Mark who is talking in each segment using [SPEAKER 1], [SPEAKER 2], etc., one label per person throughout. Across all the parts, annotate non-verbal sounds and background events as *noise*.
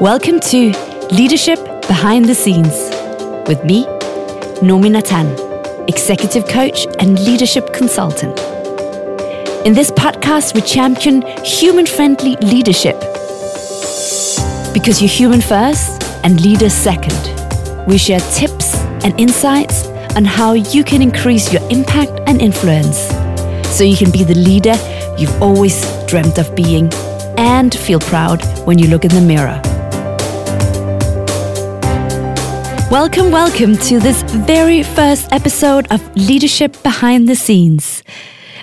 [SPEAKER 1] Welcome to Leadership Behind the Scenes with me, Nomi Natan, executive coach and leadership consultant. In this podcast, we champion human friendly leadership because you're human first and leader second. We share tips and insights on how you can increase your impact and influence so you can be the leader you've always dreamt of being and feel proud when you look in the mirror. Welcome, welcome to this very first episode of Leadership Behind the Scenes.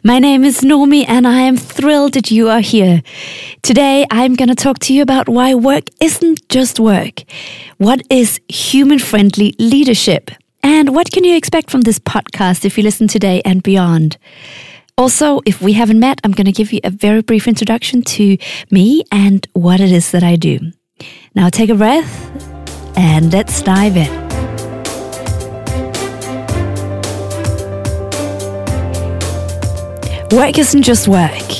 [SPEAKER 1] My name is Nomi and I am thrilled that you are here. Today I'm going to talk to you about why work isn't just work. What is human friendly leadership? And what can you expect from this podcast if you listen today and beyond? Also, if we haven't met, I'm going to give you a very brief introduction to me and what it is that I do. Now take a breath and let's dive in. Work isn't just work.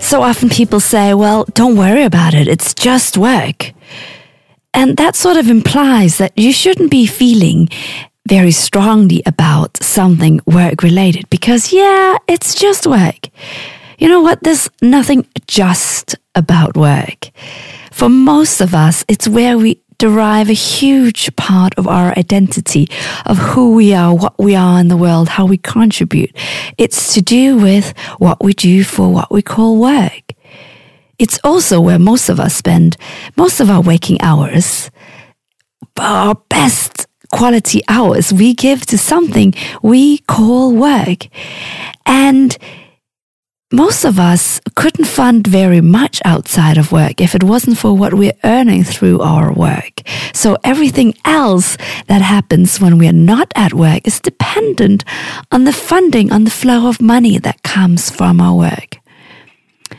[SPEAKER 1] So often people say, well, don't worry about it, it's just work. And that sort of implies that you shouldn't be feeling very strongly about something work related because, yeah, it's just work. You know what? There's nothing just about work. For most of us, it's where we derive a huge part of our identity, of who we are, what we are in the world, how we contribute. It's to do with what we do for what we call work. It's also where most of us spend most of our waking hours, our best quality hours we give to something we call work. And most of us couldn't fund very much outside of work if it wasn't for what we're earning through our work. So everything else that happens when we're not at work is dependent on the funding, on the flow of money that comes from our work.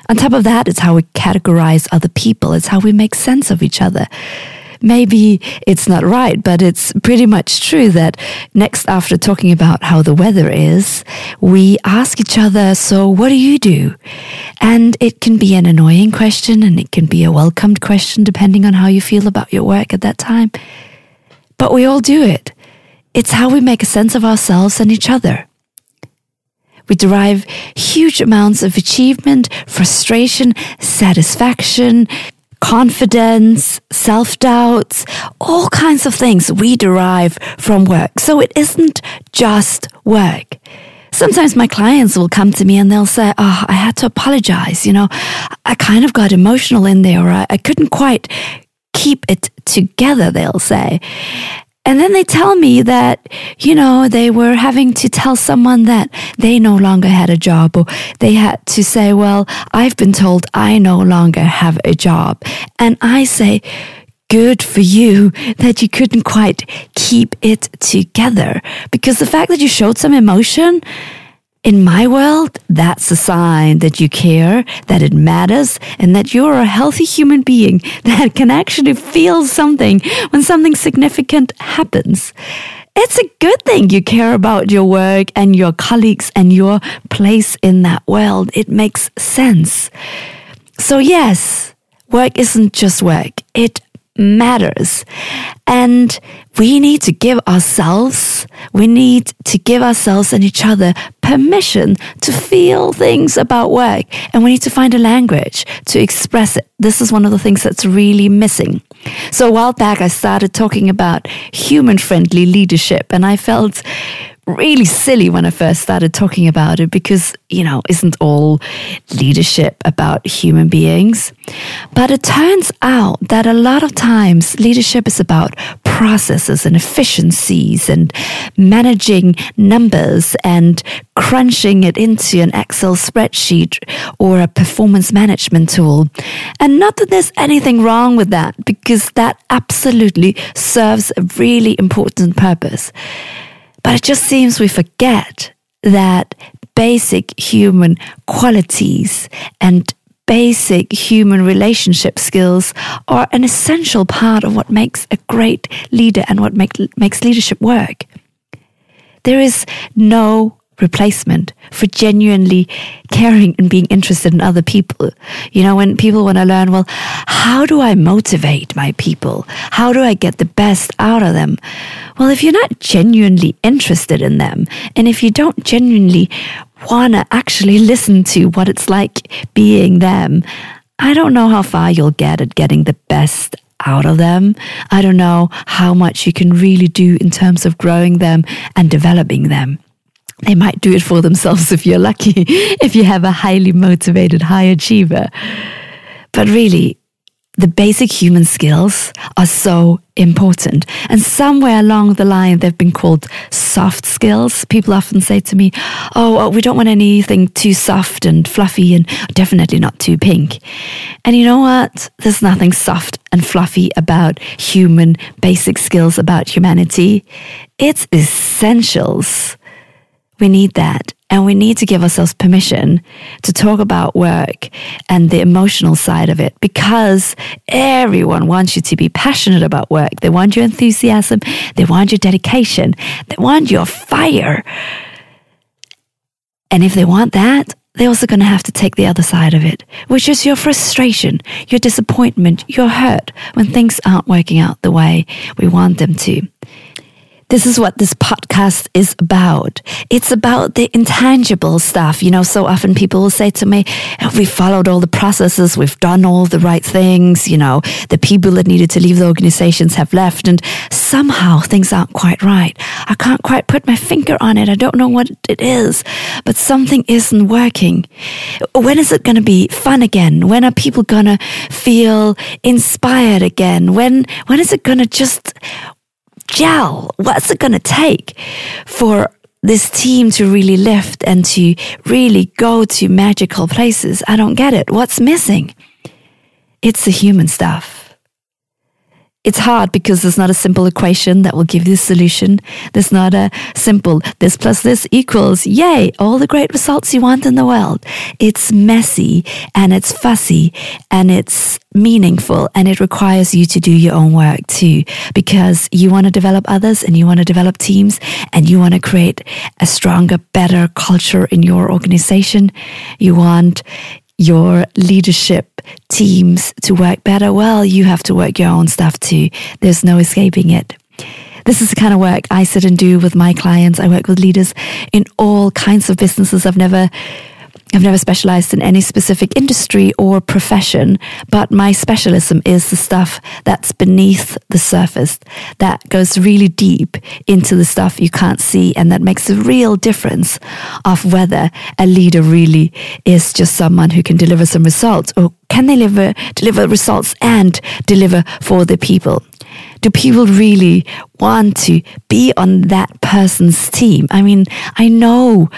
[SPEAKER 1] On top of that, it's how we categorize other people. It's how we make sense of each other maybe it's not right, but it's pretty much true that next after talking about how the weather is, we ask each other, so what do you do? And it can be an annoying question and it can be a welcomed question depending on how you feel about your work at that time. But we all do it. It's how we make a sense of ourselves and each other. We derive huge amounts of achievement, frustration, satisfaction, confidence, self doubts, all kinds of things we derive from work. So it isn't just work. Sometimes my clients will come to me and they'll say, Oh, I had to apologize. You know, I kind of got emotional in there, or I, I couldn't quite keep it together, they'll say. And then they tell me that, you know, they were having to tell someone that they no longer had a job or they had to say, well, I've been told I no longer have a job. And I say, good for you that you couldn't quite keep it together because the fact that you showed some emotion in my world, that's a sign that you care, that it matters, and that you're a healthy human being *laughs* that can actually feel something when something significant happens. It's a good thing you care about your work and your colleagues and your place in that world. It makes sense. So, yes, work isn't just work, it matters. And we need to give ourselves, we need to give ourselves and each other permission to feel things about work. And we need to find a language to express it. This is one of the things that's really missing. So a while back, I started talking about human friendly leadership, and I felt really silly when I first started talking about it because, you know, isn't all leadership about human beings? But it turns out that a lot of times leadership is about processes and efficiencies and managing numbers and crunching it into an Excel spreadsheet or a performance management tool. And not that there's anything wrong with that because that absolutely serves a really important purpose. But it just seems we forget that basic human qualities and basic human relationship skills are an essential part of what makes a great leader and what make, makes leadership work. There is no replacement for genuinely caring and being interested in other people. You know, when people want to learn, well, how do I motivate my people? How do I get the best out of them? Well, if you're not genuinely interested in them, and if you don't genuinely want to actually *laughs* listen to what it's like being them, I don't know how far you'll get at getting the best out of them. I don't know how much you can really do in terms of growing them and developing them. They might do it for themselves if you're lucky, *laughs* if you have a highly motivated high achiever. But really, the basic human skills are so important. And somewhere along the line, they've been called soft skills. People often say to me, oh, we don't want anything too soft and fluffy and definitely not too pink. And you know what? There's nothing soft and fluffy about human basic skills about humanity. It's essentials. We need that. And we need to give ourselves permission to talk about work and the emotional side of it because everyone wants you to be passionate about work. They want your enthusiasm. They want your dedication. They want your fire. And if they want that, they're also going to have to take the other side of it, which is your frustration, your disappointment, your hurt when things aren't working out the way we want them to. This is what this podcast is about. It's about the intangible stuff. You know, so often people will say to me, oh, we followed all the processes. We've done all the right things. You know, the people that needed to leave the organizations have left and somehow things aren't quite right. I can't quite put my finger on it. I don't know what it is, but something isn't working. When is it going to be fun again? When are people going to feel inspired again? When, when is it going to just gel? What's it going to take for this team to really lift and to really go to magical places? I don't get it. What's missing? It's the human stuff. It's hard because there's not a simple equation that will give you the solution. There's not a simple this plus this equals, yay, all the great results you want in the world. It's messy and it's fussy and it's meaningful and it requires you to do your own work too because you want to develop others and you want to develop teams and you want to create a stronger, better culture in your organization. You want your leadership teams to work better, well, you have to work your own stuff too. There's no escaping it. This is the kind of work I sit and do with my clients. I work with leaders in all kinds of businesses. I've never I've never specialized in any specific industry or profession, but my specialism is the stuff that's beneath the surface, that goes really deep into the stuff you can't see, and that makes a real difference of whether a leader really is just someone who can deliver some results or can they deliver, deliver results and deliver for the people do people really want to be on that person's team? I mean, I know,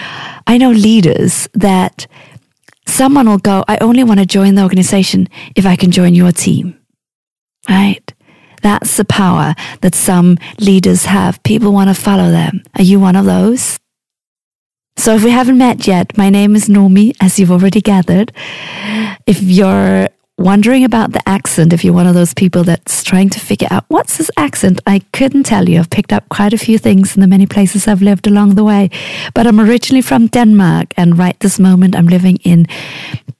[SPEAKER 1] I know leaders that someone will go, I only want to join the organization if I can join your team. Right? That's the power that some leaders have. People want to follow them. Are you one of those? So if we haven't met yet, my name is Nomi, as you've already gathered. If you're wondering about the accent, if you're one of those people that's trying to figure out what's this accent, I couldn't tell you. I've picked up quite a few things in the many places I've lived along the way. But I'm originally from Denmark, and right this moment I'm living in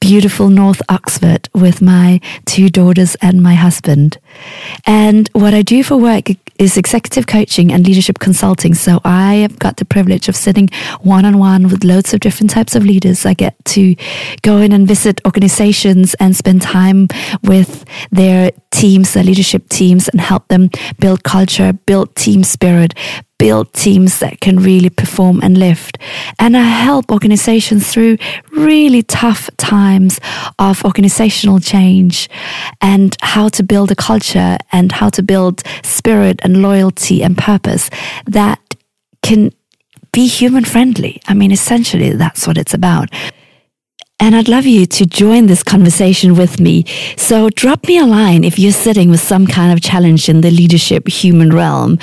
[SPEAKER 1] beautiful North Oxford with my two daughters and my husband. And what I do for work is executive coaching and leadership consulting. So I have got the privilege of sitting one on one with loads of different types of leaders. I get to go in and visit organizations and spend time with their teams, their leadership teams, and help them build culture, build team spirit, build teams that can really perform and lift. And I help organizations through really tough times of organizational change and how to build a culture and how to build spirit and loyalty and purpose that can be human friendly. I mean, essentially, that's what it's about. And I'd love you to join this conversation with me. So drop me a line if you're sitting with some kind of challenge in the leadership human realm.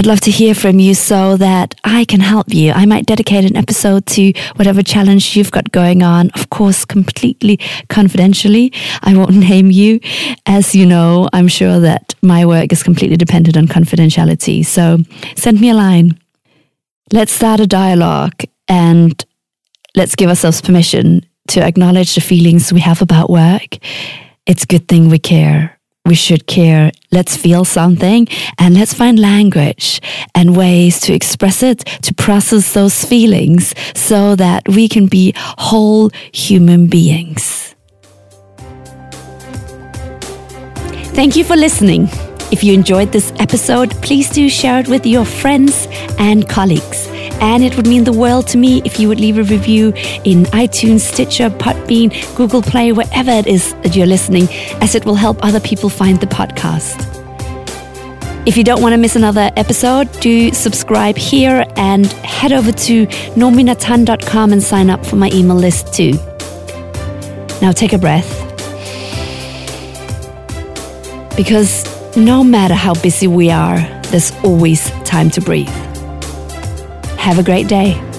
[SPEAKER 1] I'd love to hear from you so that I can help you. I might dedicate an episode to whatever challenge you've got going on, of course, completely confidentially. I won't *laughs* name you. As you know, I'm sure that my work is completely dependent on confidentiality. So send me a line. Let's start a dialogue and let's give ourselves permission to acknowledge the feelings we have about work. It's a good thing we care. We should care. Let's feel something and let's find language and ways to express it, to process those feelings so that we can be whole human beings. Thank you for listening. If you enjoyed this episode, please do share it with your friends and colleagues. And it would mean the world to me if you would leave a review in iTunes, Stitcher, Podbean, Google Play, wherever it is that you're listening, as it will help other people find the podcast. If you don't want to miss another episode, do subscribe here and head over to nominatan.com and sign up for my email list too. Now take a breath. Because no matter how busy we are, there's always time to breathe. Have a great day.